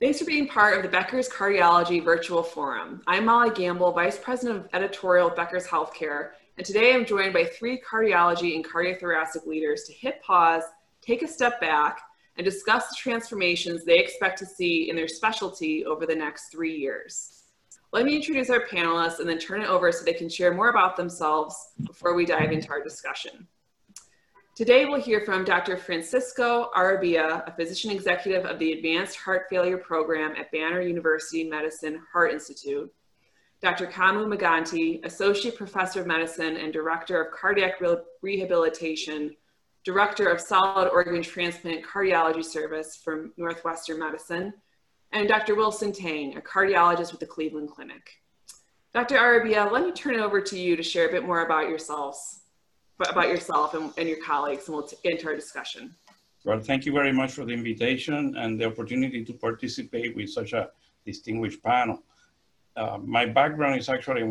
Thanks for being part of the Becker's Cardiology Virtual Forum. I'm Molly Gamble, Vice President of Editorial Becker's Healthcare, and today I'm joined by three cardiology and cardiothoracic leaders to hit pause, take a step back, and discuss the transformations they expect to see in their specialty over the next three years. Let me introduce our panelists and then turn it over so they can share more about themselves before we dive into our discussion. Today, we'll hear from Dr. Francisco Arabia, a physician executive of the Advanced Heart Failure Program at Banner University Medicine Heart Institute, Dr. Kamu Maganti, Associate Professor of Medicine and Director of Cardiac Re Rehabilitation, Director of Solid Organ Transplant Cardiology Service from Northwestern Medicine, and Dr. Wilson Tang, a cardiologist with the Cleveland Clinic. Dr. Arabia, let me turn it over to you to share a bit more about yourselves about yourself and, and your colleagues, and we'll into our discussion. Well, thank you very much for the invitation and the opportunity to participate with such a distinguished panel. Uh, my background is actually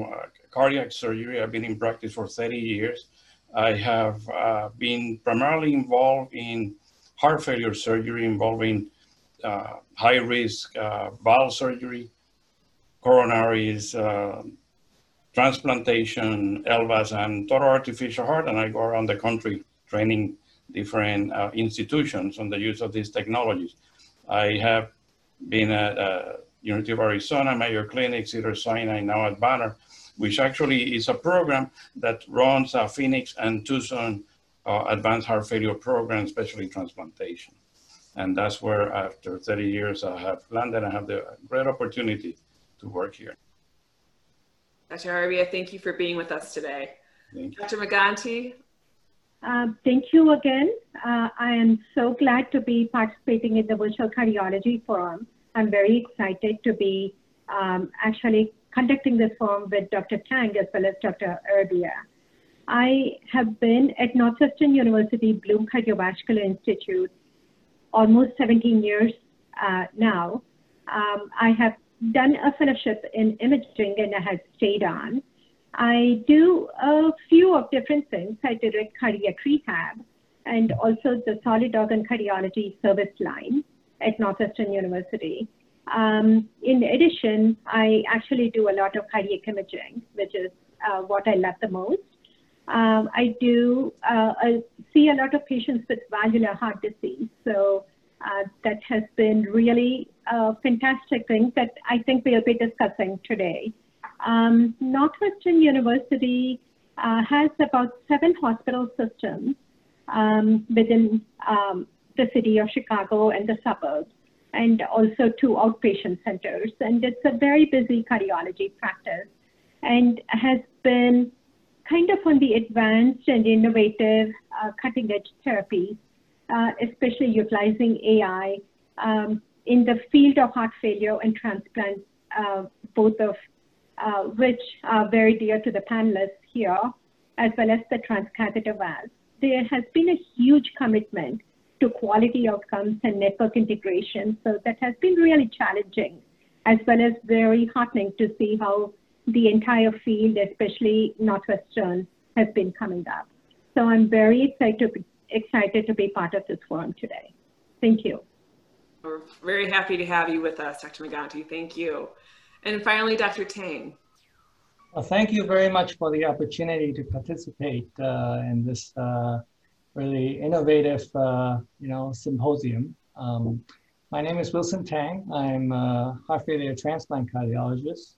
cardiac surgery. I've been in practice for 30 years. I have uh, been primarily involved in heart failure surgery involving uh, high risk uh, valve surgery, coronaries, uh, transplantation, LVAS, and total artificial heart, and I go around the country training different uh, institutions on the use of these technologies. I have been at uh, University of Arizona, Mayo Clinic, Cedar Sinai, now at Banner, which actually is a program that runs a Phoenix and Tucson uh, advanced heart failure program, especially transplantation. And that's where after 30 years I have landed and have the great opportunity to work here. Dr. Arabia, thank you for being with us today. Dr. Maganti? Uh, thank you again. Uh, I am so glad to be participating in the Virtual Cardiology Forum. I'm very excited to be um, actually conducting this forum with Dr. Tang as well as Dr. Arabia. I have been at Northwestern University Bluhm Cardiovascular Institute almost 17 years uh, now. Um, I have done a fellowship in imaging and I have stayed on. I do a few of different things. I direct cardiac rehab and also the solid organ cardiology service line at Northwestern University. Um, in addition, I actually do a lot of cardiac imaging, which is uh, what I love the most. Um, I do uh, I see a lot of patients with valvular heart disease. So uh, that has been really a fantastic thing that I think we'll be discussing today. Um, Northwestern University uh, has about seven hospital systems um, within um, the city of Chicago and the suburbs, and also two outpatient centers. And it's a very busy cardiology practice and has been kind of on the advanced and innovative uh, cutting edge therapies uh, especially utilizing AI um, in the field of heart failure and transplant, uh, both of uh, which are very dear to the panelists here, as well as the transcatheter valves. There has been a huge commitment to quality outcomes and network integration, so that has been really challenging, as well as very heartening to see how the entire field, especially Northwestern, has been coming up. So I'm very excited excited to be part of this forum today. Thank you. We're very happy to have you with us, Dr. Maganti. Thank you. And finally, Dr. Tang. Well, thank you very much for the opportunity to participate uh, in this uh, really innovative, uh, you know, symposium. Um, my name is Wilson Tang. I'm a heart failure transplant cardiologist.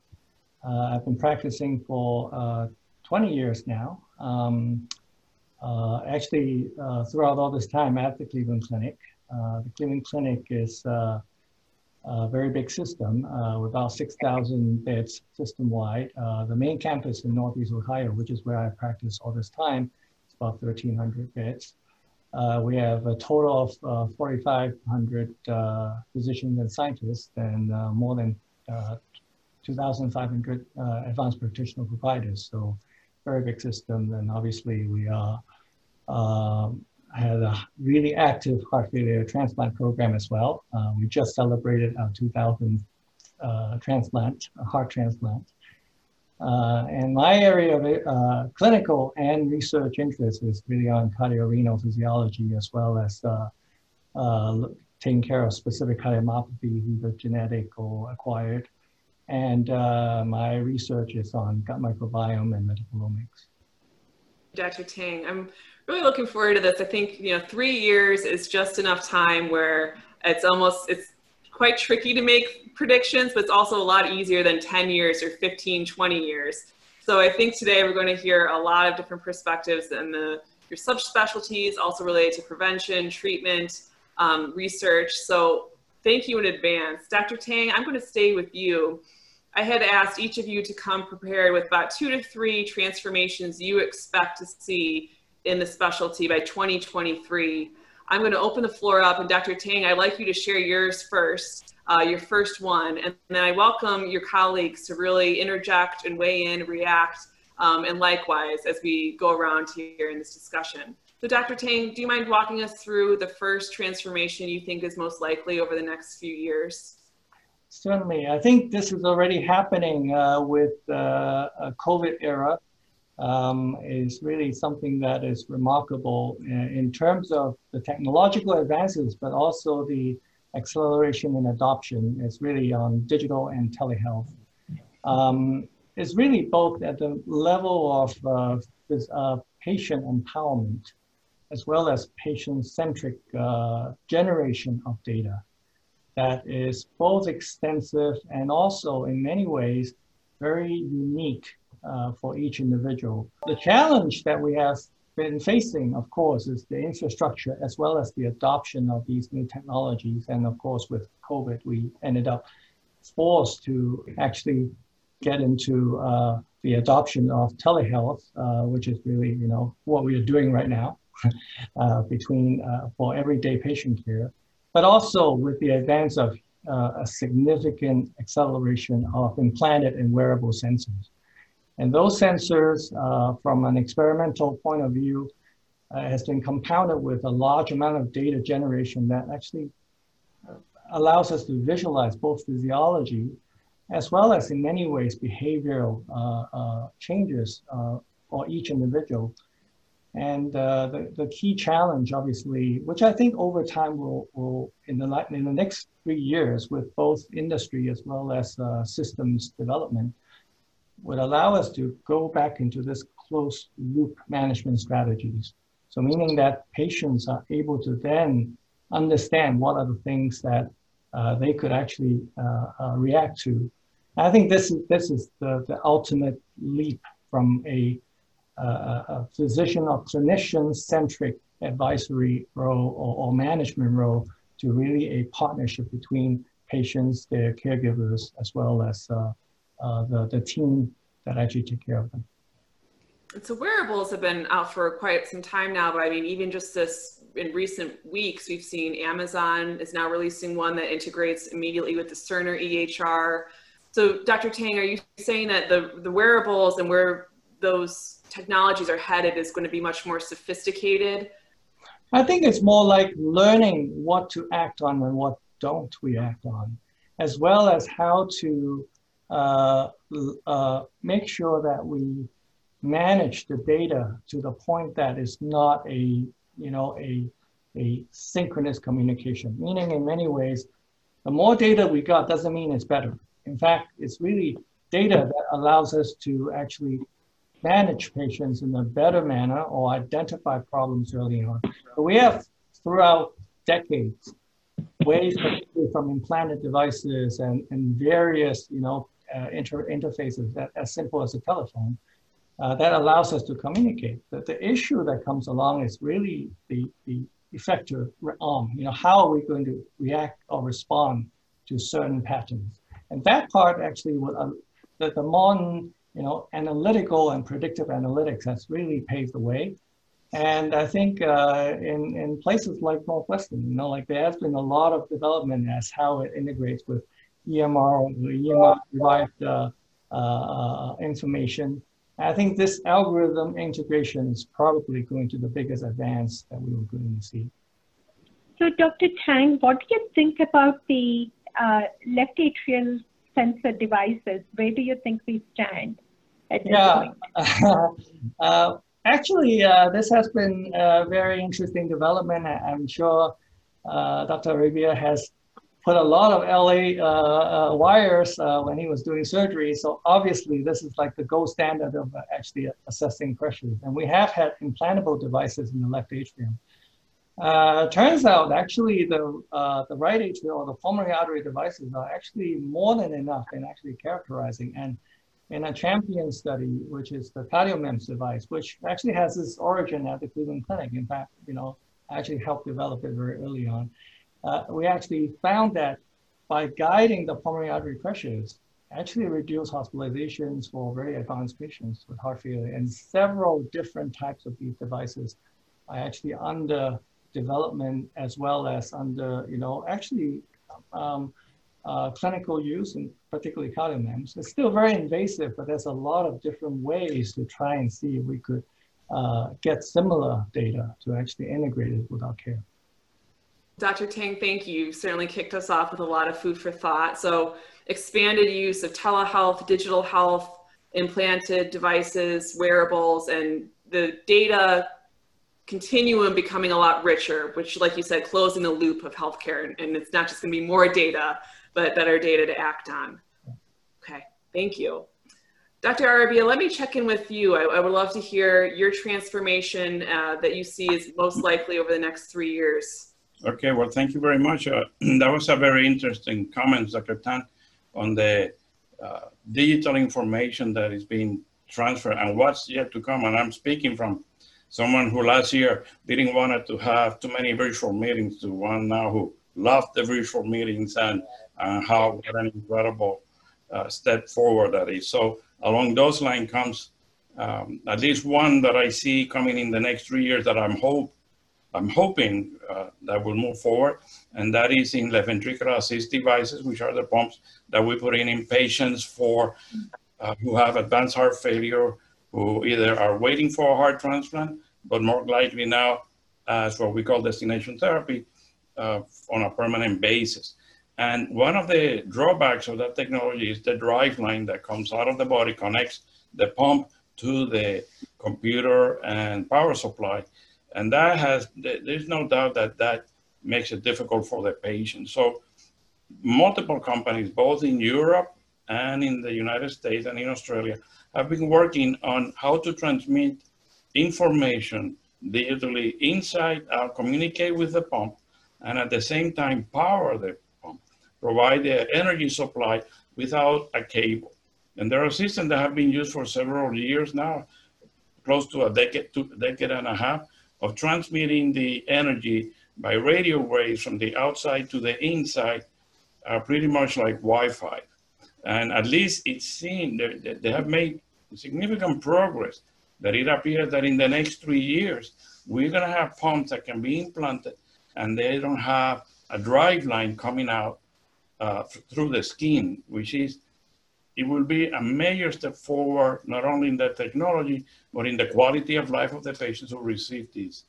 Uh, I've been practicing for uh, 20 years now. Um, uh, actually, throughout all this time at the Cleveland Clinic, Uh, the Cleveland Clinic is uh, a very big system uh, with about 6,000 beds system-wide. Uh, the main campus in Northeast Ohio, which is where I practice all this time, is about 1,300 beds. Uh, we have a total of uh, 4,500 physicians and scientists and more than 2,500 advanced practitioner providers. So very big system. And obviously we are um, um, had a really active heart failure transplant program as well. Uh, we just celebrated our 2000 uh, transplant, heart transplant. Uh, and my area of uh, clinical and research interest is really on cardiorenal physiology as well as uh, taking care of specific cardiomyopathies, either genetic or acquired. And my research is on gut microbiome and metabolomics. Dr. Tang, I'm really looking forward to this. I think, you know, three years is just enough time where it's almost, it's quite tricky to make predictions, but it's also a lot easier than 10 years or 15, 20 years. So I think today we're going to hear a lot of different perspectives and the your subspecialties also related to prevention, treatment, um, research. So thank you in advance. Dr. Tang, I'm going to stay with you. I had asked each of you to come prepared with about two to three transformations you expect to see in the specialty by 2023. I'm going to open the floor up, and Dr. Tang, I'd like you to share yours first, uh, your first one, and then I welcome your colleagues to really interject and weigh in, react, um, and likewise as we go around here in this discussion. So Dr. Tang, do you mind walking us through the first transformation you think is most likely over the next few years? Certainly. I think this is already happening uh, with uh, a COVID era. Um, is really something that is remarkable in, in terms of the technological advances, but also the acceleration in adoption is really on digital and telehealth. Um, it's really both at the level of uh, this, uh, patient empowerment as well as patient-centric uh, generation of data that is both extensive and also in many ways very unique uh, for each individual. The challenge that we have been facing, of course, is the infrastructure as well as the adoption of these new technologies. And of course, with COVID, we ended up forced to actually get into uh, the adoption of telehealth, uh, which is really, you know, what we are doing right now uh, between uh, for everyday patient care, but also with the advance of uh, a significant acceleration of implanted and wearable sensors. And those sensors, uh, from an experimental point of view, has been compounded with a large amount of data generation that actually allows us to visualize both physiology as well as in many ways behavioral uh, uh, changes uh, for each individual. And uh, the, the key challenge, obviously, which I think over time will, will in, the, in the next three years with both industry as well as uh, systems development, would allow us to go back into this closed loop management strategies. So meaning that patients are able to then understand what are the things that uh, they could actually react to I think this is this is the, the ultimate leap from a, uh, a physician or clinician centric advisory role or, or, management role to really a partnership between patients, their caregivers, as well as uh, uh, the, the team that actually take care of them. So wearables have been out for quite some time now, but I mean, even just this in recent weeks, we've seen Amazon is now releasing one that integrates immediately with the Cerner EHR. So, Dr. Tang, are you saying that the, the wearables and where those technologies are headed is going to be much more sophisticated? I think it's more like learning what to act on and what don't we act on, as well as how to uh, uh, make sure that we manage the data to the point that it's not a, you know, a, a synchronous communication. Meaning, in many ways, the more data we got doesn't mean it's better. In fact, it's really data that allows us to actually manage patients in a better manner or identify problems early on. But we have throughout decades ways from implanted devices and, and various you know uh, inter interfaces that as simple as a telephone uh, that allows us to communicate. But the issue that comes along is really the, the effector arm. You know, how are we going to react or respond to certain patterns? And that part actually would, uh, the modern, you know, analytical and predictive analytics has really paved the way. And I think uh, in, in places like Northwestern, you know, like there has been a lot of development as how it integrates with EMR, EMR derived uh, uh, information. I think this algorithm integration is probably going to the biggest advance that we are going to see. So, Dr. Tang, what do you think about the uh, left atrial sensor devices, where do you think we stand yeah. uh, actually, uh, this has been a very interesting development. I'm sure uh, Dr. Arabia has put a lot of LA uh, uh, wires uh, when he was doing surgery. So obviously this is like the gold standard of actually assessing pressures. And we have had implantable devices in the left atrium. Uh, turns out actually the, uh, the right atrium or the pulmonary artery devices are actually more than enough in actually characterizing. And in a champion study, which is the CardioMEMS device, which actually has its origin at the Cleveland Clinic. In fact, you know, actually helped develop it very early on uh, we actually found that by guiding the pulmonary artery pressures, actually reduce hospitalizations for very advanced patients with heart failure. And several different types of these devices are actually under development as well as under, you know, actually um, uh, clinical use and particularly CardioMEMS. It's still very invasive, but there's a lot of different ways to try and see if we could uh, get similar data to actually integrate it with our care. Dr. Tang, thank you. you. Certainly kicked us off with a lot of food for thought. So, expanded use of telehealth, digital health, implanted devices, wearables, and the data continuum becoming a lot richer, which, like you said, closing the loop of healthcare. And it's not just to be more data, but better data to act on. Okay, thank you. Dr. Arabia, let me check in with you. I, I would love to hear your transformation uh, that you see is most likely over the next three years. Okay, well, thank you very much. Uh, that was a very interesting comment, Dr. Tang, on the uh, digital information that is being transferred and what's yet to come. And I'm speaking from someone who last year didn't want to have too many virtual meetings to one now who loved the virtual meetings and uh, how what an incredible uh, step forward that is. So along those lines comes um, at least one that I see coming in the next three years that I'm hope I'm hoping uh, that will move forward, and that is in left ventricular assist devices, which are the pumps that we put in in patients for uh, who have advanced heart failure, who either are waiting for a heart transplant, but more likely now as what we call destination therapy uh, on a permanent basis. And one of the drawbacks of that technology is the drive line that comes out of the body, connects the pump to the computer and power supply and that has, there's no doubt that that makes it difficult for the patient. So multiple companies, both in Europe and in the United States and in Australia, have been working on how to transmit information digitally inside, uh, communicate with the pump, and at the same time power the provide the energy supply without a cable. And there are systems that have been used for several years now, close to a decade, to a decade and a half, of transmitting the energy by radio waves from the outside to the inside are pretty much like Wi-Fi. And at least it seems that they have made significant progress that it appears that in the next three years, we're gonna have pumps that can be implanted and they don't have a drive line coming out uh, through the skin, which is it will be a major step forward, not only in the technology, but in the quality of life of the patients who receive these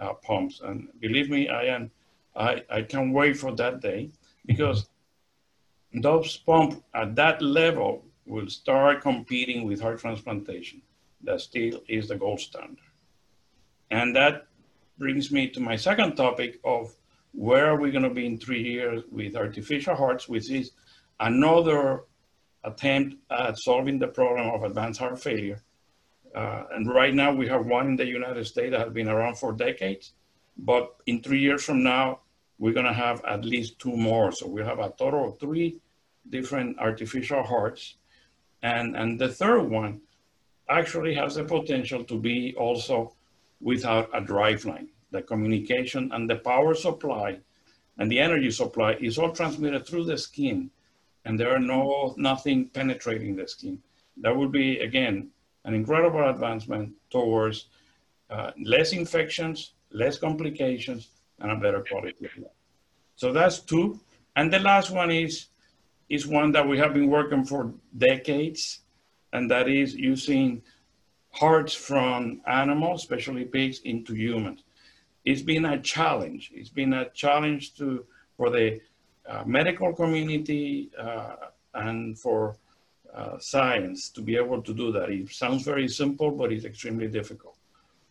uh, pumps. And believe me, I am, I, I can't wait for that day because those pumps at that level will start competing with heart transplantation. That still is the gold standard. And that brings me to my second topic of where are we going to be in three years with artificial hearts, which is another attempt at solving the problem of advanced heart failure. Uh, and right now we have one in the United States that has been around for decades, but in three years from now, we're gonna have at least two more. So we have a total of three different artificial hearts. And, and the third one actually has the potential to be also without a drive line. The communication and the power supply and the energy supply is all transmitted through the skin and there are no nothing penetrating the skin. That would be again an incredible advancement towards uh, less infections, less complications, and a better quality of life. So that's two. And the last one is is one that we have been working for decades, and that is using hearts from animals, especially pigs, into humans. It's been a challenge. It's been a challenge to for the uh, medical community uh, and for uh, science to be able to do that. It sounds very simple, but it's extremely difficult.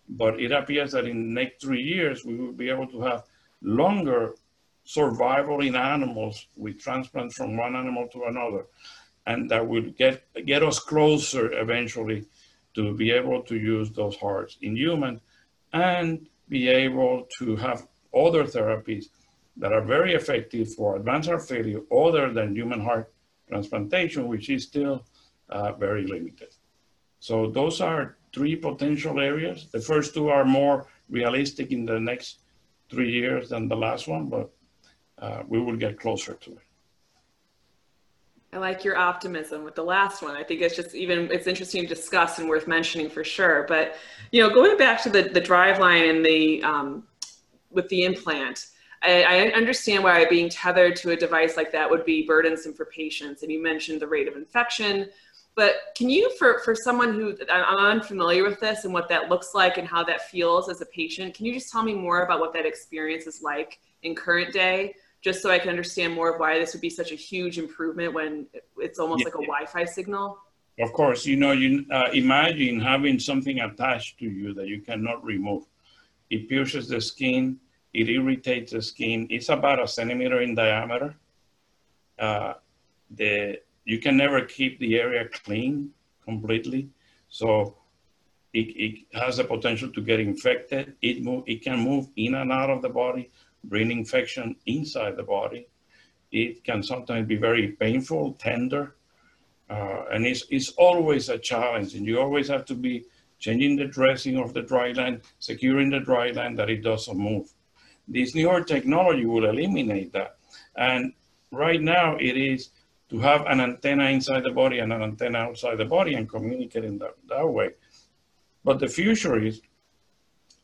But it appears that in the next three years, we will be able to have longer survival in animals with transplants from one animal to another. And that will get, get us closer eventually to be able to use those hearts in humans and be able to have other therapies that are very effective for advanced heart failure other than human heart transplantation, which is still uh, very limited. So those are three potential areas. The first two are more realistic in the next three years than the last one, but uh, we will get closer to it. I like your optimism with the last one. I think it's just even it's interesting to discuss and worth mentioning for sure. But you know, going back to the the Driveline and the um, with the implant, I, I understand why being tethered to a device like that would be burdensome for patients. And you mentioned the rate of infection, but can you, for, for someone who I'm unfamiliar with this and what that looks like and how that feels as a patient, can you just tell me more about what that experience is like in current day, just so I can understand more of why this would be such a huge improvement when it's almost yeah. like a Wi-Fi signal? Of course, you know, you uh, imagine having something attached to you that you cannot remove. It pierces the skin, it irritates the skin. It's about a centimeter in diameter. Uh, the you can never keep the area clean completely. So it, it has the potential to get infected. It, move, it can move in and out of the body, bring infection inside the body. It can sometimes be very painful, tender, uh, and it's, it's always a challenge. And you always have to be changing the dressing of the Driveline, securing the Driveline that it doesn't move. This newer technology will eliminate that. And right now it is to have an antenna inside the body and an antenna outside the body and communicate in that, that way. But the future is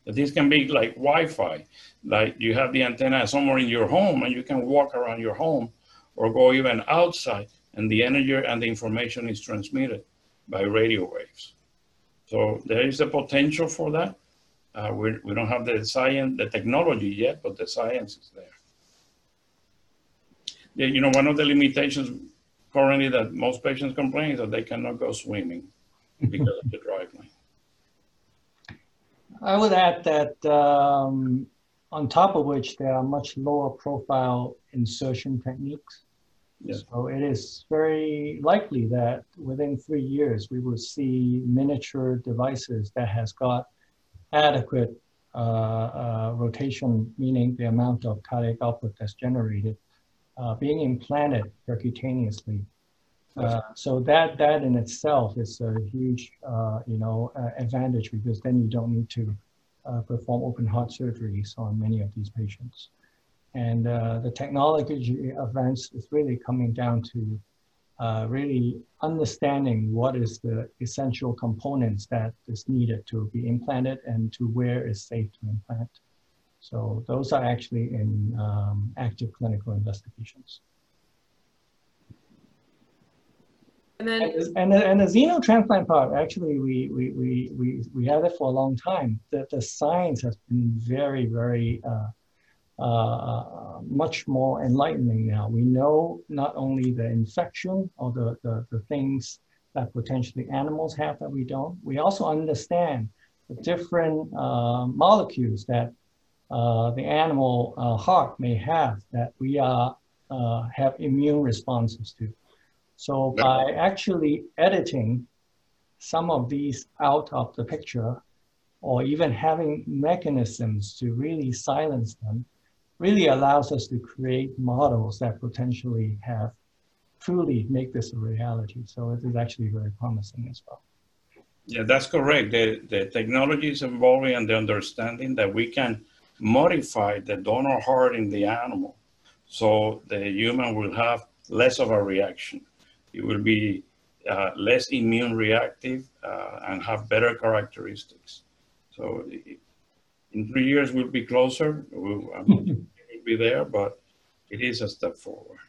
this can be like Wi-Fi, like you have the antenna somewhere in your home and you can walk around your home or go even outside and the energy and the information is transmitted by radio waves. So there is a potential for that. Uh, we, we don't have the science, the technology yet, but the science is there. Yeah, you know, one of the limitations currently that most patients complain is that they cannot go swimming because of the Driveline. I would add that um, on top of which there are much lower profile insertion techniques. Yes. So it is very likely that within three years we will see miniature devices that has got adequate uh, uh, rotation, meaning the amount of cardiac output that's generated uh, being implanted percutaneously. Uh, so that that in itself is a huge, uh, you know, uh, advantage because then you don't need to uh, perform open heart surgeries on many of these patients. And uh, the technology advance is really coming down to really understanding what is the essential components that is needed to be implanted and to where is safe to implant. So those are actually in um, active clinical investigations. And then and, the, and the xenotransplant part, actually, we, we, we, we, we had it for a long time. The, the science has been very, very uh, uh, much more enlightening now. We know not only the infection or the, the, the things that potentially animals have that we don't, we also understand the different uh, molecules that uh, the animal uh, heart may have that we are, uh, have immune responses to. So by actually editing some of these out of the picture, or even having mechanisms to really silence them, really allows us to create models that potentially have truly make this a reality. So it is actually very promising as well. Yeah, that's correct. The, the technology is evolving and the understanding that we can modify the donor heart in the animal so the human will have less of a reaction. It will be uh, less immune reactive uh, and have better characteristics. So in three years, we'll be closer. We'll, um, we'll be there, but it is a step forward.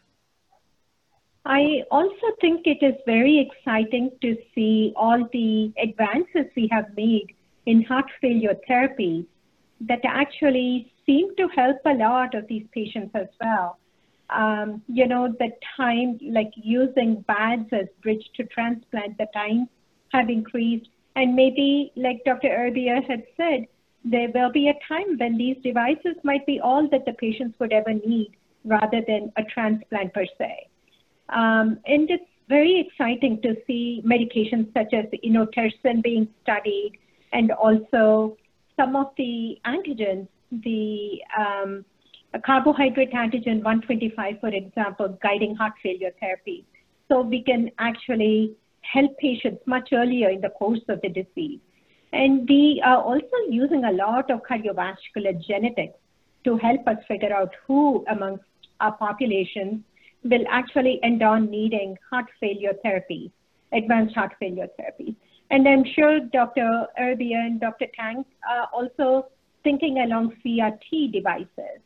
I also think it is very exciting to see all the advances we have made in heart failure therapy that actually seem to help a lot of these patients as well. Um, you know, the time, like using VADs as bridge to transplant, the time have increased. And maybe, like Dr. Erbia had said, there will be a time when these devices might be all that the patients would ever need rather than a transplant per se. Um, and it's very exciting to see medications such as inotersen being studied and also some of the antigens, the um, carbohydrate antigen 125, for example, guiding heart failure therapy. So we can actually help patients much earlier in the course of the disease. And we are also using a lot of cardiovascular genetics to help us figure out who amongst our populations will actually end on needing heart failure therapy, advanced heart failure therapy. And I'm sure Dr. Irby and Dr. Tang are also thinking along CRT devices.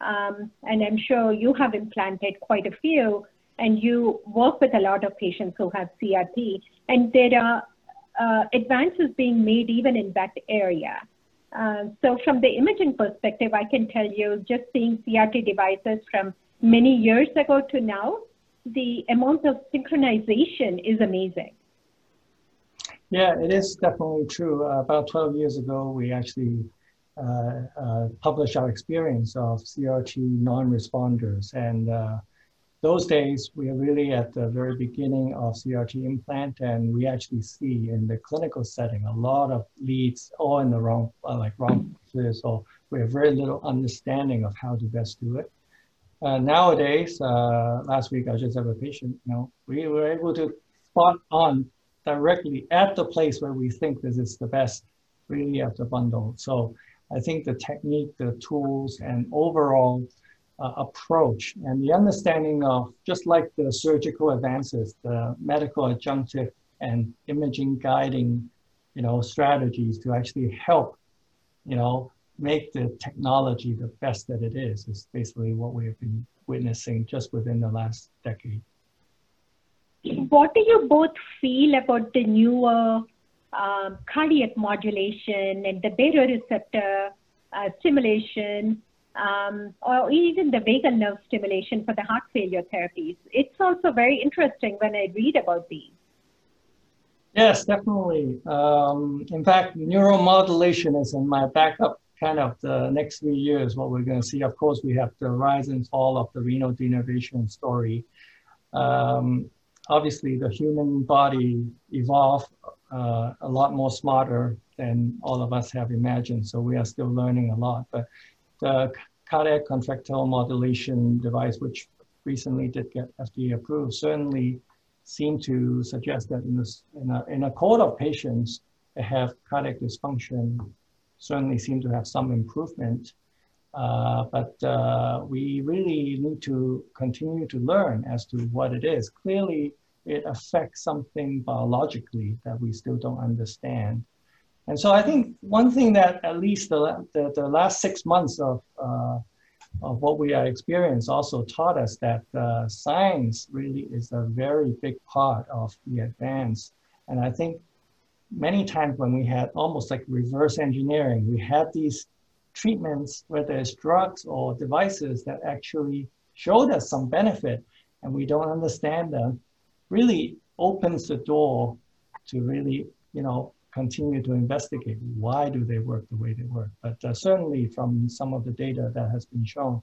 Um, and I'm sure you have implanted quite a few and you work with a lot of patients who have CRT. And there are uh, advances being made even in that area. Uh, so from the imaging perspective, I can tell you just seeing CRT devices from many years ago to now, the amount of synchronization is amazing. Yeah, it is definitely true. Uh, about 12 years ago, we actually uh, uh, our experience of CRT non-responders. And uh, those days, we are really at the very beginning of CRT implant, and we actually see in the clinical setting a lot of leads all in the wrong, uh, like wrong places, so we have very little understanding of how to best do it. Uh, nowadays, uh, last week I just have a patient, you know, we were able to spot on directly at the place where we think this is the best, really at the bundle. So I think the technique, the tools, and overall uh, approach and the understanding of just like the surgical advances, the medical adjunctive and imaging guiding, you know, strategies to actually help, you know, make the technology the best that it is, is basically what we have been witnessing just within the last decade. What do you both feel about the newer um, cardiac modulation and the baroreceptor uh, stimulation um, or even the vagal nerve stimulation for the heart failure therapies. It's also very interesting when I read about these. Yes, definitely. Um, in fact, neuromodulation is in my backup kind of the next three years, what we're going to see. Of course, we have the rise and fall of the renal denervation story. Um, obviously, the human body evolved uh, a lot more smarter than all of us have imagined. So we are still learning a lot. But the cardiac contractile modulation device, which recently did get FDA approved, certainly seem to suggest that in, this, in, a, in a cohort of patients that have cardiac dysfunction, certainly seem to have some improvement. Uh, but uh, we really need to continue to learn as to what it is. Clearly, it affects something biologically that we still don't understand. And so I think one thing that at least the, the, the last six months of, uh, of what we are experiencing also taught us that uh, science really is a very big part of the advance. And I think many times when we had almost like reverse engineering, we had these treatments, whether it's drugs or devices that actually showed us some benefit and we don't understand them, really opens the door to really, you know, continue to investigate why do they work the way they work. But uh, certainly from some of the data that has been shown,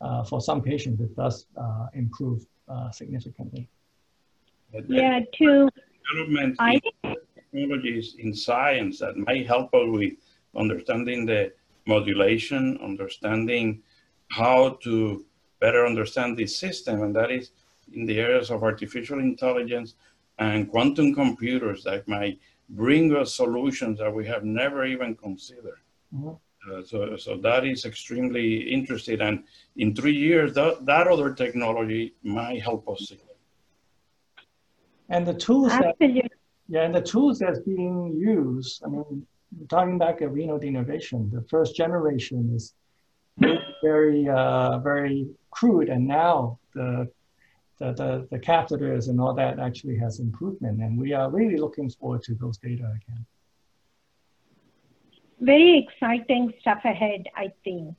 uh, for some patients, it does uh, improve uh, significantly. Yeah, to development I, in technologies in science that may help us with understanding the modulation, understanding how to better understand this system, and that is in the areas of artificial intelligence and quantum computers that might bring us solutions that we have never even considered. Mm-hmm. Uh, so, so that is extremely interesting. And in three years, that, that other technology might help us. And the tools that, yeah, and the tools that's being used, I mean, talking back at renal denervation, the first generation is very, uh, very crude. And now the the, the, the catheters and all that actually has improvement. And we are really looking forward to those data again. Very exciting stuff ahead, I think.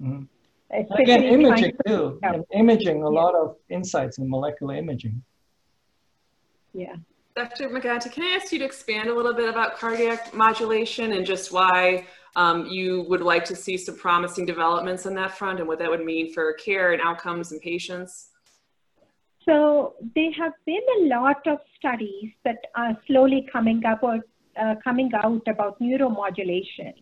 Mm-hmm. Again, imaging too. And imaging, a yeah. lot of insights in molecular imaging. Yeah. Dr. Maganti, can I ask you to expand a little bit about cardiac modulation and just why um, you would like to see some promising developments on that front and what that would mean for care and outcomes and patients? So there have been a lot of studies that are slowly coming up or uh, coming out about neuromodulation,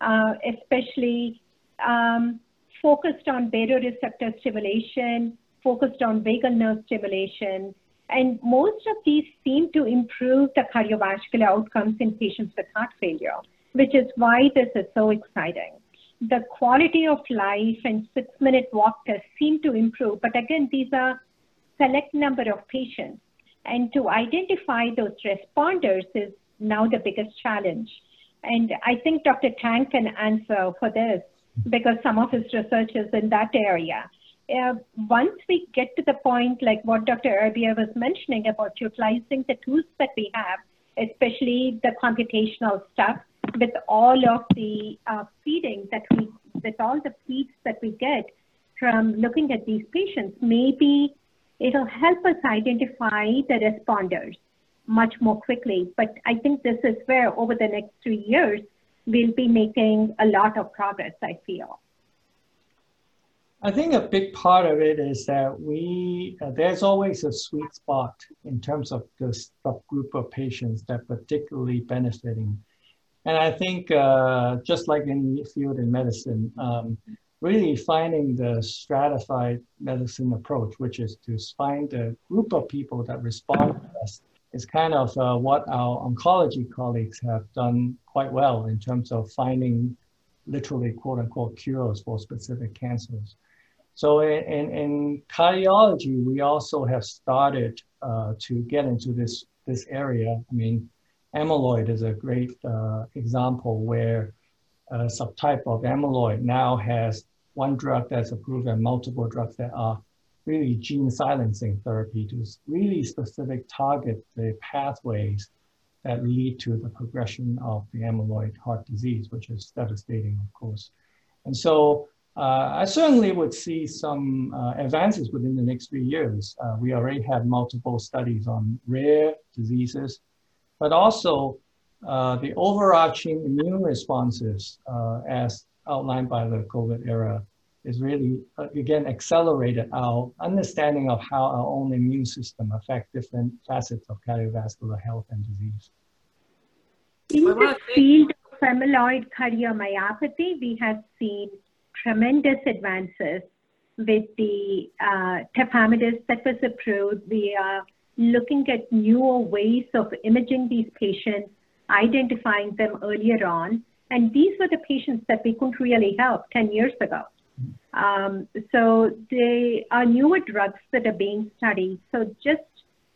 uh, especially um, focused on baroreceptor stimulation, focused on vagal nerve stimulation, and most of these seem to improve the cardiovascular outcomes in patients with heart failure, which is why this is so exciting. The quality of life and six minute walk tests seem to improve, but again, these are select number of patients. And to identify those responders is now the biggest challenge. And I think Dr. Tang can answer for this because some of his research is in that area. Uh, once we get to the point like what Dr. Erbia was mentioning about utilizing the tools that we have, especially the computational stuff with all of the uh, feeding that we, with all the feeds that we get from looking at these patients, maybe it'll help us identify the responders much more quickly. But I think this is where over the next three years, we'll be making a lot of progress, I feel. I think a big part of it is that we, uh, there's always a sweet spot in terms of the subgroup of patients that particularly benefiting. And I think uh, just like in the field in medicine, um, really finding the stratified medicine approach, which is to find a group of people that respond best, is kind of uh, what our oncology colleagues have done quite well in terms of finding literally quote unquote cures for specific cancers. So in, in, in cardiology, we also have started uh, to get into this, this area. I mean, amyloid is a great uh, example where a subtype of amyloid now has one drug that's approved and multiple drugs that are really gene silencing therapy to really specific target the pathways that lead to the progression of the amyloid heart disease, which is devastating, of course. And so uh, I certainly would see some uh, advances within the next few years. Uh, we already have multiple studies on rare diseases, but also uh, the overarching immune responses uh, as outlined by the COVID era is really, uh, again, accelerated our understanding of how our own immune system affect different facets of cardiovascular health and disease. In the field of amyloid cardiomyopathy, we have seen tremendous advances with the uh, tafamidis that was approved. We are looking at newer ways of imaging these patients, identifying them earlier on. And these were the patients that we couldn't really help 10 years ago. Um, so they are newer drugs that are being studied. So just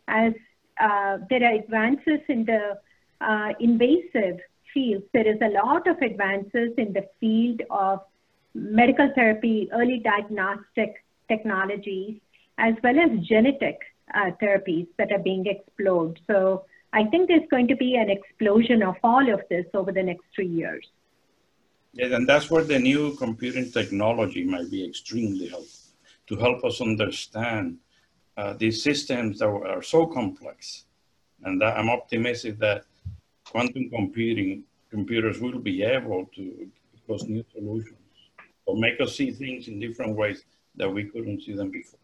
as uh, there are advances in the uh, invasive fields, there is a lot of advances in the field of medical therapy, early diagnostic technologies, as well as genetic uh, therapies that are being explored. So I think there's going to be an explosion of all of this over the next three years. Yeah, and that's where the new computing technology might be extremely helpful to help us understand uh, these systems that are so complex. And I'm optimistic that quantum computing computers will be able to give us new solutions or make us see things in different ways that we couldn't see them before.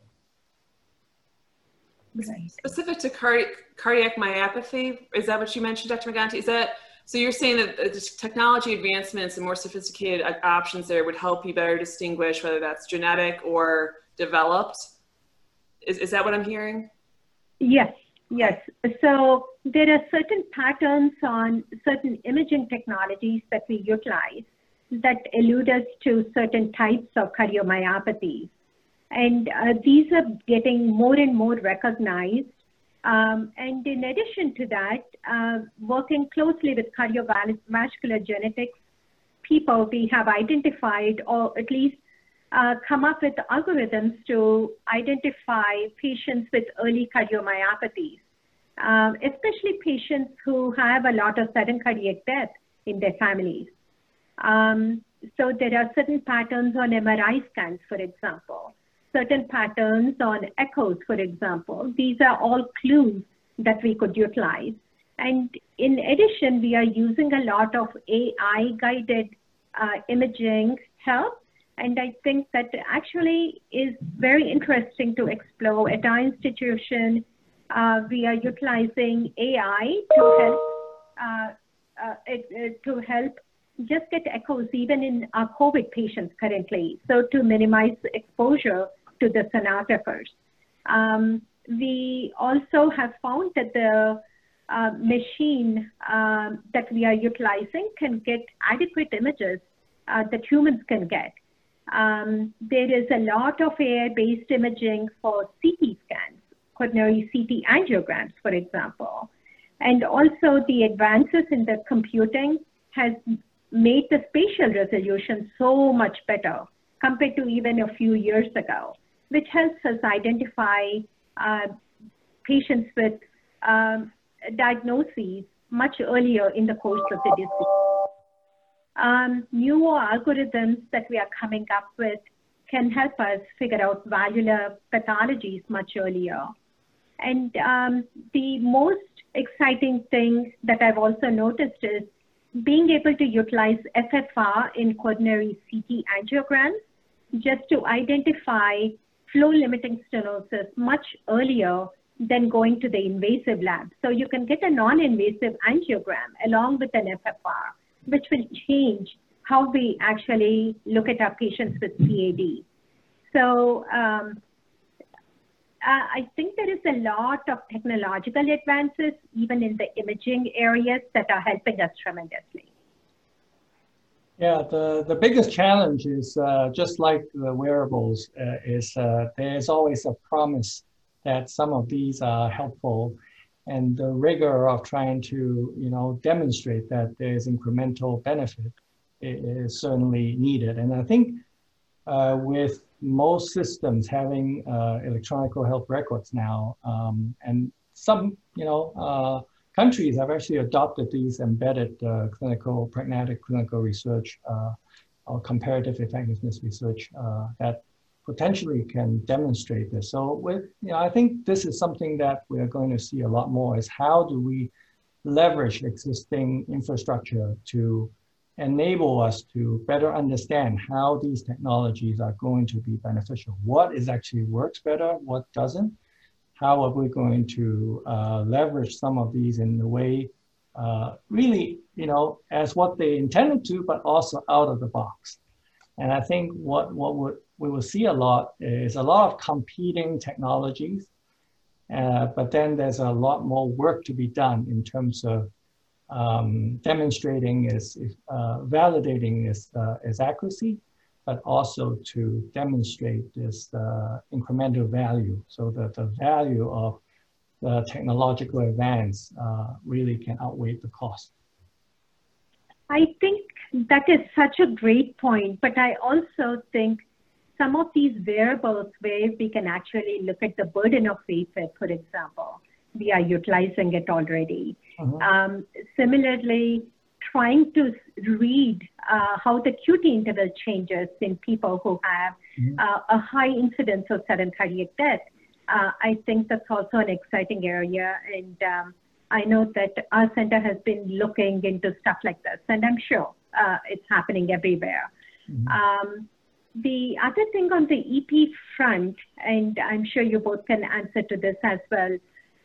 Specific to cardi cardiac myopathy, is that what you mentioned, Dr. Maganti? Is that so? You're saying that the technology advancements and more sophisticated uh, options there would help you better distinguish whether that's genetic or developed. Is is that what I'm hearing? Yes, yes. So there are certain patterns on certain imaging technologies that we utilize that allude us to certain types of cardiomyopathies. And uh, these are getting more and more recognized. Um, and in addition to that, uh, working closely with cardiovascular genetics people, we have identified or at least uh, come up with algorithms to identify patients with early cardiomyopathies, um, especially patients who have a lot of sudden cardiac death in their families. Um, so there are certain patterns on MRI scans, for example, certain patterns on echoes, for example. These are all clues that we could utilize. And in addition, we are using a lot of AI guided uh, imaging help. And I think that actually is very interesting to explore at our institution. Uh, we are utilizing AI to help uh, uh, it, to help just get echoes even in our COVID patients currently. So to minimize exposure to the sonographers. Um, we also have found that the uh, machine uh, that we are utilizing can get adequate images uh, that humans can get. Um, there is a lot of AI-based imaging for CT scans, coronary CT angiograms, for example. And also the advances in the computing has made the spatial resolution so much better compared to even a few years ago, which helps us identify uh, patients with um, diagnoses much earlier in the course of the disease. Um, newer algorithms that we are coming up with can help us figure out valvular pathologies much earlier. And um, the most exciting thing that I've also noticed is being able to utilize FFR in coronary CT angiograms just to identify flow limiting stenosis much earlier than going to the invasive lab. So you can get a non-invasive angiogram along with an FFR, which will change how we actually look at our patients with CAD. So um, I think there is a lot of technological advances, even in the imaging areas, that are helping us tremendously. Yeah, the, the biggest challenge is uh, just like the wearables, uh, is uh, there's always a promise that some of these are helpful, and the rigor of trying to you know demonstrate that there's incremental benefit is certainly needed. And I think uh, with most systems having uh, electronic health records now, um, and some you know uh, countries have actually adopted these embedded uh, clinical, pragmatic clinical research uh, or comparative effectiveness research uh, that potentially can demonstrate this. So with, you know, I think this is something that we are going to see a lot more is how do we leverage existing infrastructure to enable us to better understand how these technologies are going to be beneficial. What is actually works better, what doesn't, how are we going to uh, leverage some of these in the way uh, really, you know, as what they intended to, but also out of the box. And I think what, what we will see a lot is a lot of competing technologies, uh, but then there's a lot more work to be done in terms of um, demonstrating is, uh, validating is, uh, its accuracy, but also to demonstrate this uh, incremental value so that the value of the technological advance uh, really can outweigh the cost. I think that is such a great point, but I also think some of these variables where we can actually look at the burden of AFib, for example, we are utilizing it already. Uh-huh. Um, similarly, trying to read uh, how the QT interval changes in people who have mm-hmm. uh, a high incidence of sudden cardiac death. Uh, I think that's also an exciting area. And um, I know that our center has been looking into stuff like this, and I'm sure uh, it's happening everywhere. Mm-hmm. Um, the other thing on the EP front, and I'm sure you both can answer to this as well,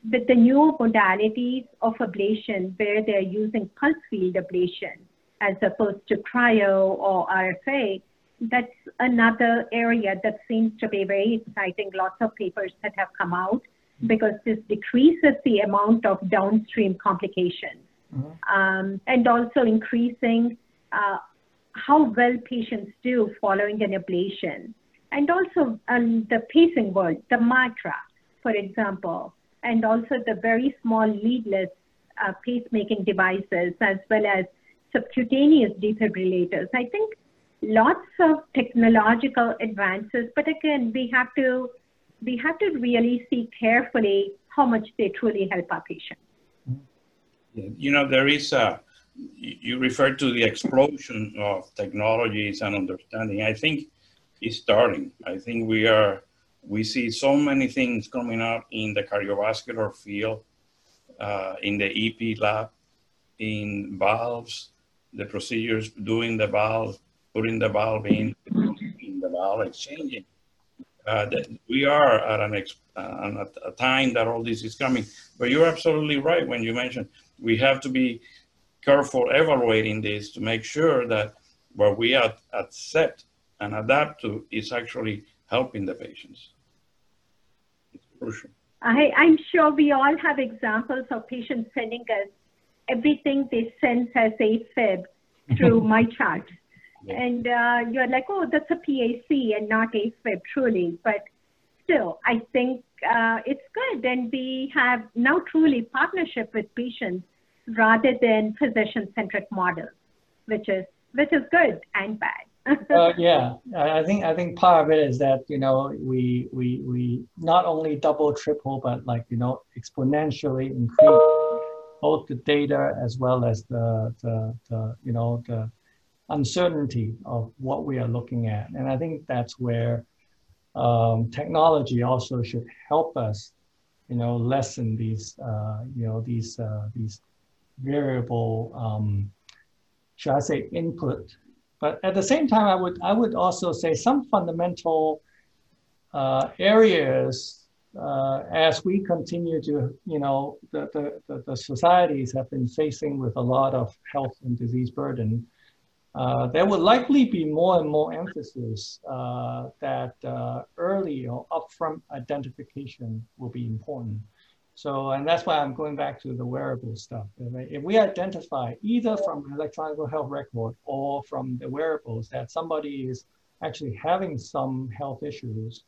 with the new modalities of ablation where they're using pulse field ablation as opposed to cryo or RFA, that's another area that seems to be very exciting. Lots of papers that have come out because this decreases the amount of downstream complications mm-hmm. um, and also increasing uh, how well patients do following an ablation. And also um, the pacing world, the Micra, for example, and also the very small leadless uh, pacemaking devices as well as subcutaneous defibrillators. I think lots of technological advances, but again, we have to we have to really see carefully how much they truly help our patients. You know, there is a you referred to the explosion of technologies and understanding. I think it's starting. I think we are we see so many things coming up in the cardiovascular field, uh, in the EP lab, in valves, the procedures, doing the valve, putting the valve in, in the valve, exchanging. Uh, we are at an ex, uh, a time that all this is coming. But you're absolutely right when you mentioned we have to be careful evaluating this to make sure that what we accept and adapt to is actually helping the patients. It's crucial. I, I'm sure we all have examples of patients sending us everything they send as AFib through MyChart. Yeah. And uh, you're like, oh, that's a PAC and not AFib, truly. But still, I think uh, it's good. And we have now truly partnership with patients rather than physician-centric models, which is which is good and bad uh, yeah, I think I think part of it is that you know we we we not only double, triple, but like you know exponentially increase both the data as well as the the, the you know the uncertainty of what we are looking at, and I think that's where um, technology also should help us, you know, lessen these uh, you know these uh, these variable um, should I say input but at the same time, I would I would also say some fundamental uh, areas uh, as we continue to, you know, the, the, the, societies have been facing with a lot of health and disease burden. Uh, there will likely be more and more emphasis uh, that uh, early or upfront identification will be important. So, and that's why I'm going back to the wearable stuff. If we identify either from an electronic health record or from the wearables that somebody is actually having some health issues,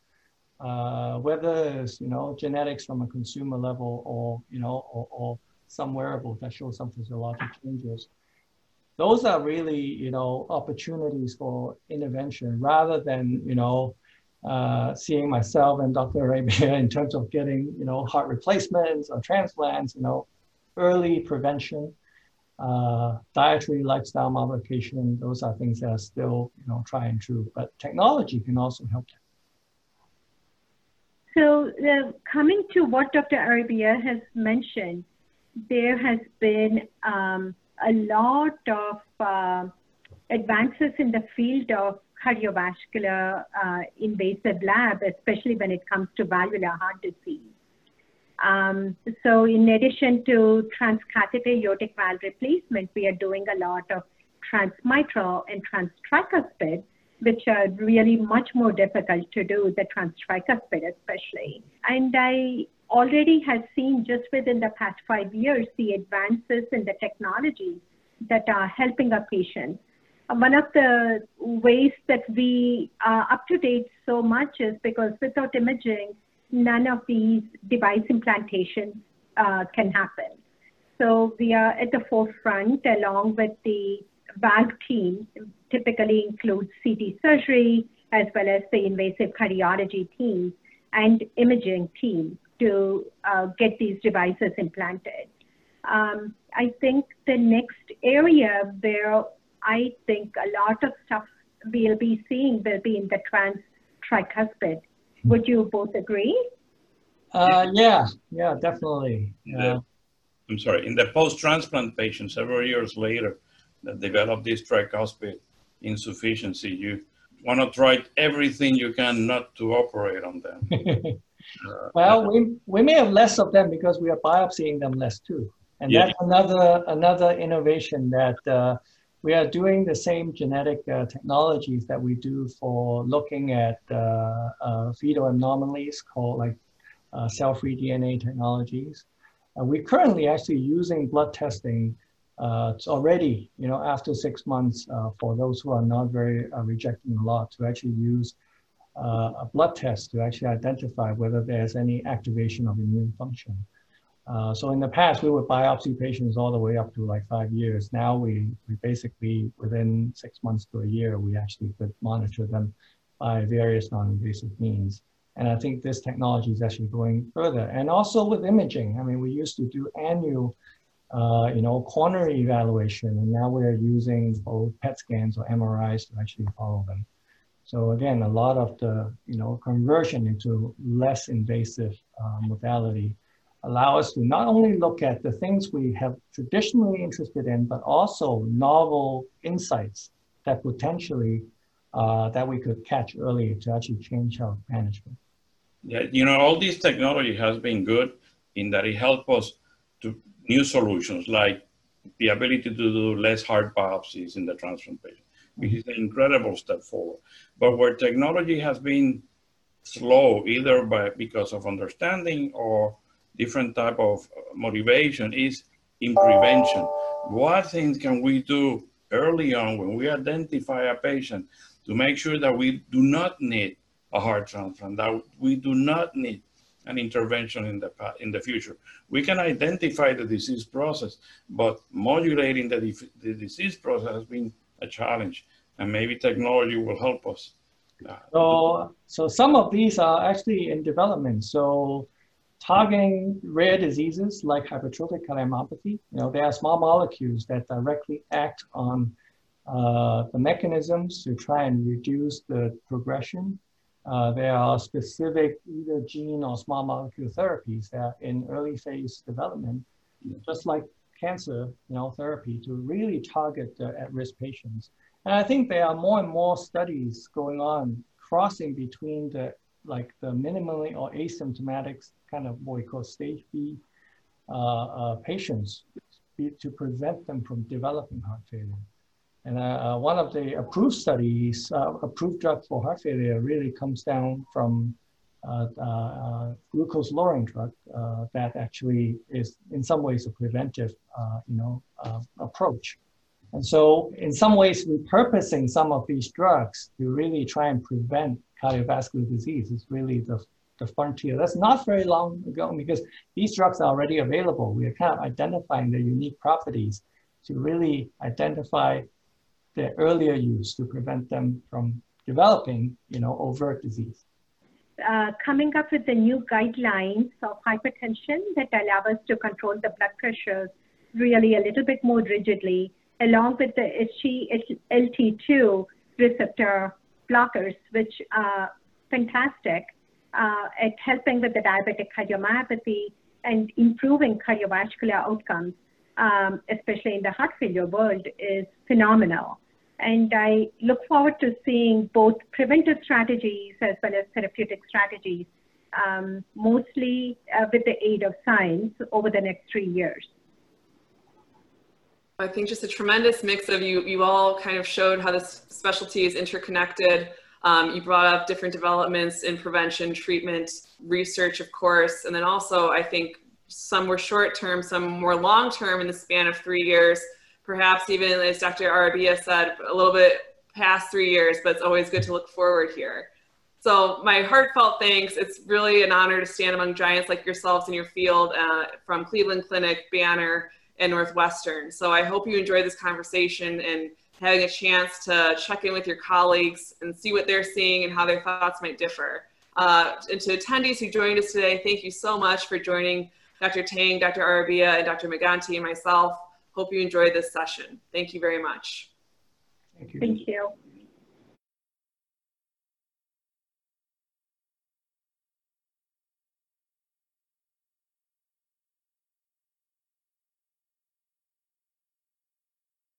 uh, whether it's, you know, genetics from a consumer level or, you know, or, or some wearables that show some physiologic changes, those are really, you know, opportunities for intervention rather than, you know, uh, seeing myself and Dr. Arabia in terms of getting, you know, heart replacements or transplants, you know, early prevention, uh, dietary lifestyle modification. Those are things that are still, you know, tried and true, but technology can also help. So uh, coming to what Dr. Arabia has mentioned, there has been um, a lot of uh, advances in the field of cardiovascular uh, invasive lab, especially when it comes to valvular heart disease. Um, so in addition to transcatheter aortic valve replacement, we are doing a lot of transmitral and transtricuspid, which are really much more difficult to do, the transtricuspid especially. And I already have seen just within the past five years the advances in the technology that are helping our patients one of the ways that we are up to date so much is because without imaging, none of these device implantations uh, can happen. So we are at the forefront along with the valve team, typically includes CT surgery as well as the invasive cardiology team and imaging team to uh, get these devices implanted. Um, I think the next area where I think a lot of stuff we'll be seeing will be in the trans tricuspid. Would you both agree? Uh, yeah, yeah, definitely. Yeah. I'm sorry, in the post-transplant patients, several years later, that develop this tricuspid insufficiency, you want to try everything you can not to operate on them. uh, well, we, we may have less of them because we are biopsying them less too. And yeah. that's another, another innovation that uh, we are doing the same genetic uh, technologies that we do for looking at uh, uh, fetal anomalies called like uh, cell-free DNA technologies. we're currently actually using blood testing uh, already, you know, after six months uh, for those who are not very rejecting a lot to actually use a blood test to actually identify whether there's any activation of immune function. Uh, so in the past, we would biopsy patients all the way up to like five years. Now we, we basically, within six months to a year, we actually could monitor them by various non-invasive means. And I think this technology is actually going further. And also with imaging, I mean, we used to do annual, uh, you know, coronary evaluation, and now we're using both PET scans or MRIs to actually follow them. So again, a lot of the, you know, conversion into less invasive uh, modality allow us to not only look at the things we have traditionally interested in, but also novel insights that potentially uh, that we could catch early to actually change our management. Yeah, you know, all this technology has been good in that it helps us to new solutions like the ability to do less hard biopsies in the transplant patient, which is an incredible step forward. But where technology has been slow, either by because of understanding or different type of motivation, is in prevention. What things can we do early on when we identify a patient to make sure that we do not need a heart transplant, that we do not need an intervention in the in the future. We can identify the disease process, but modulating the, the disease process has been a challenge, and maybe technology will help us. Uh, so, so some of these are actually in development. So, targeting rare diseases like hypertrophic cardiomyopathy, you know, there are small molecules that directly act on uh, the mechanisms to try and reduce the progression uh, there are specific either gene or small molecule therapies that are in early phase development, just like cancer you know, therapy to really target the at-risk patients. And I think there are more and more studies going on crossing between the like the minimally or asymptomatic kind of what we call stage B uh, uh, patients to prevent them from developing heart failure. And uh, uh, one of the approved studies, uh, approved drug for heart failure really comes down from uh, uh glucose lowering drug that actually is in some ways a preventive, you know, approach. And so in some ways, repurposing some of these drugs to really try and prevent cardiovascular disease is really the, the frontier. That's not very long ago because these drugs are already available. We are kind of identifying their unique properties to really identify their earlier use to prevent them from developing, you know, overt disease. Uh, coming up with the new guidelines of hypertension that allow us to control the blood pressure really a little bit more rigidly, along with the SGLT2 receptor blockers, which are fantastic uh, at helping with the diabetic cardiomyopathy and improving cardiovascular outcomes, um, especially in the heart failure world, is phenomenal. And I look forward to seeing both preventive strategies as well as therapeutic strategies, um, mostly uh, with the aid of science over the next three years. I think just a tremendous mix of you. You all kind of showed how this specialty is interconnected. Um, you brought up different developments in prevention, treatment, research, of course, and then also I think some were short term, some more long term in the span of three years perhaps even as Dr. Arabia said, a little bit past three years, but it's always good to look forward here. So my heartfelt thanks. It's really an honor to stand among giants like yourselves in your field uh, from Cleveland Clinic, Banner, and Northwestern. So I hope you enjoyed this conversation and having a chance to check in with your colleagues and see what they're seeing and how their thoughts might differ. Uh, and to attendees who joined us today, thank you so much for joining Dr. Tang, Dr. Arabia, and Dr. Maganti and myself. Hope you enjoyed this session. Thank you very much. Thank you. Thank you.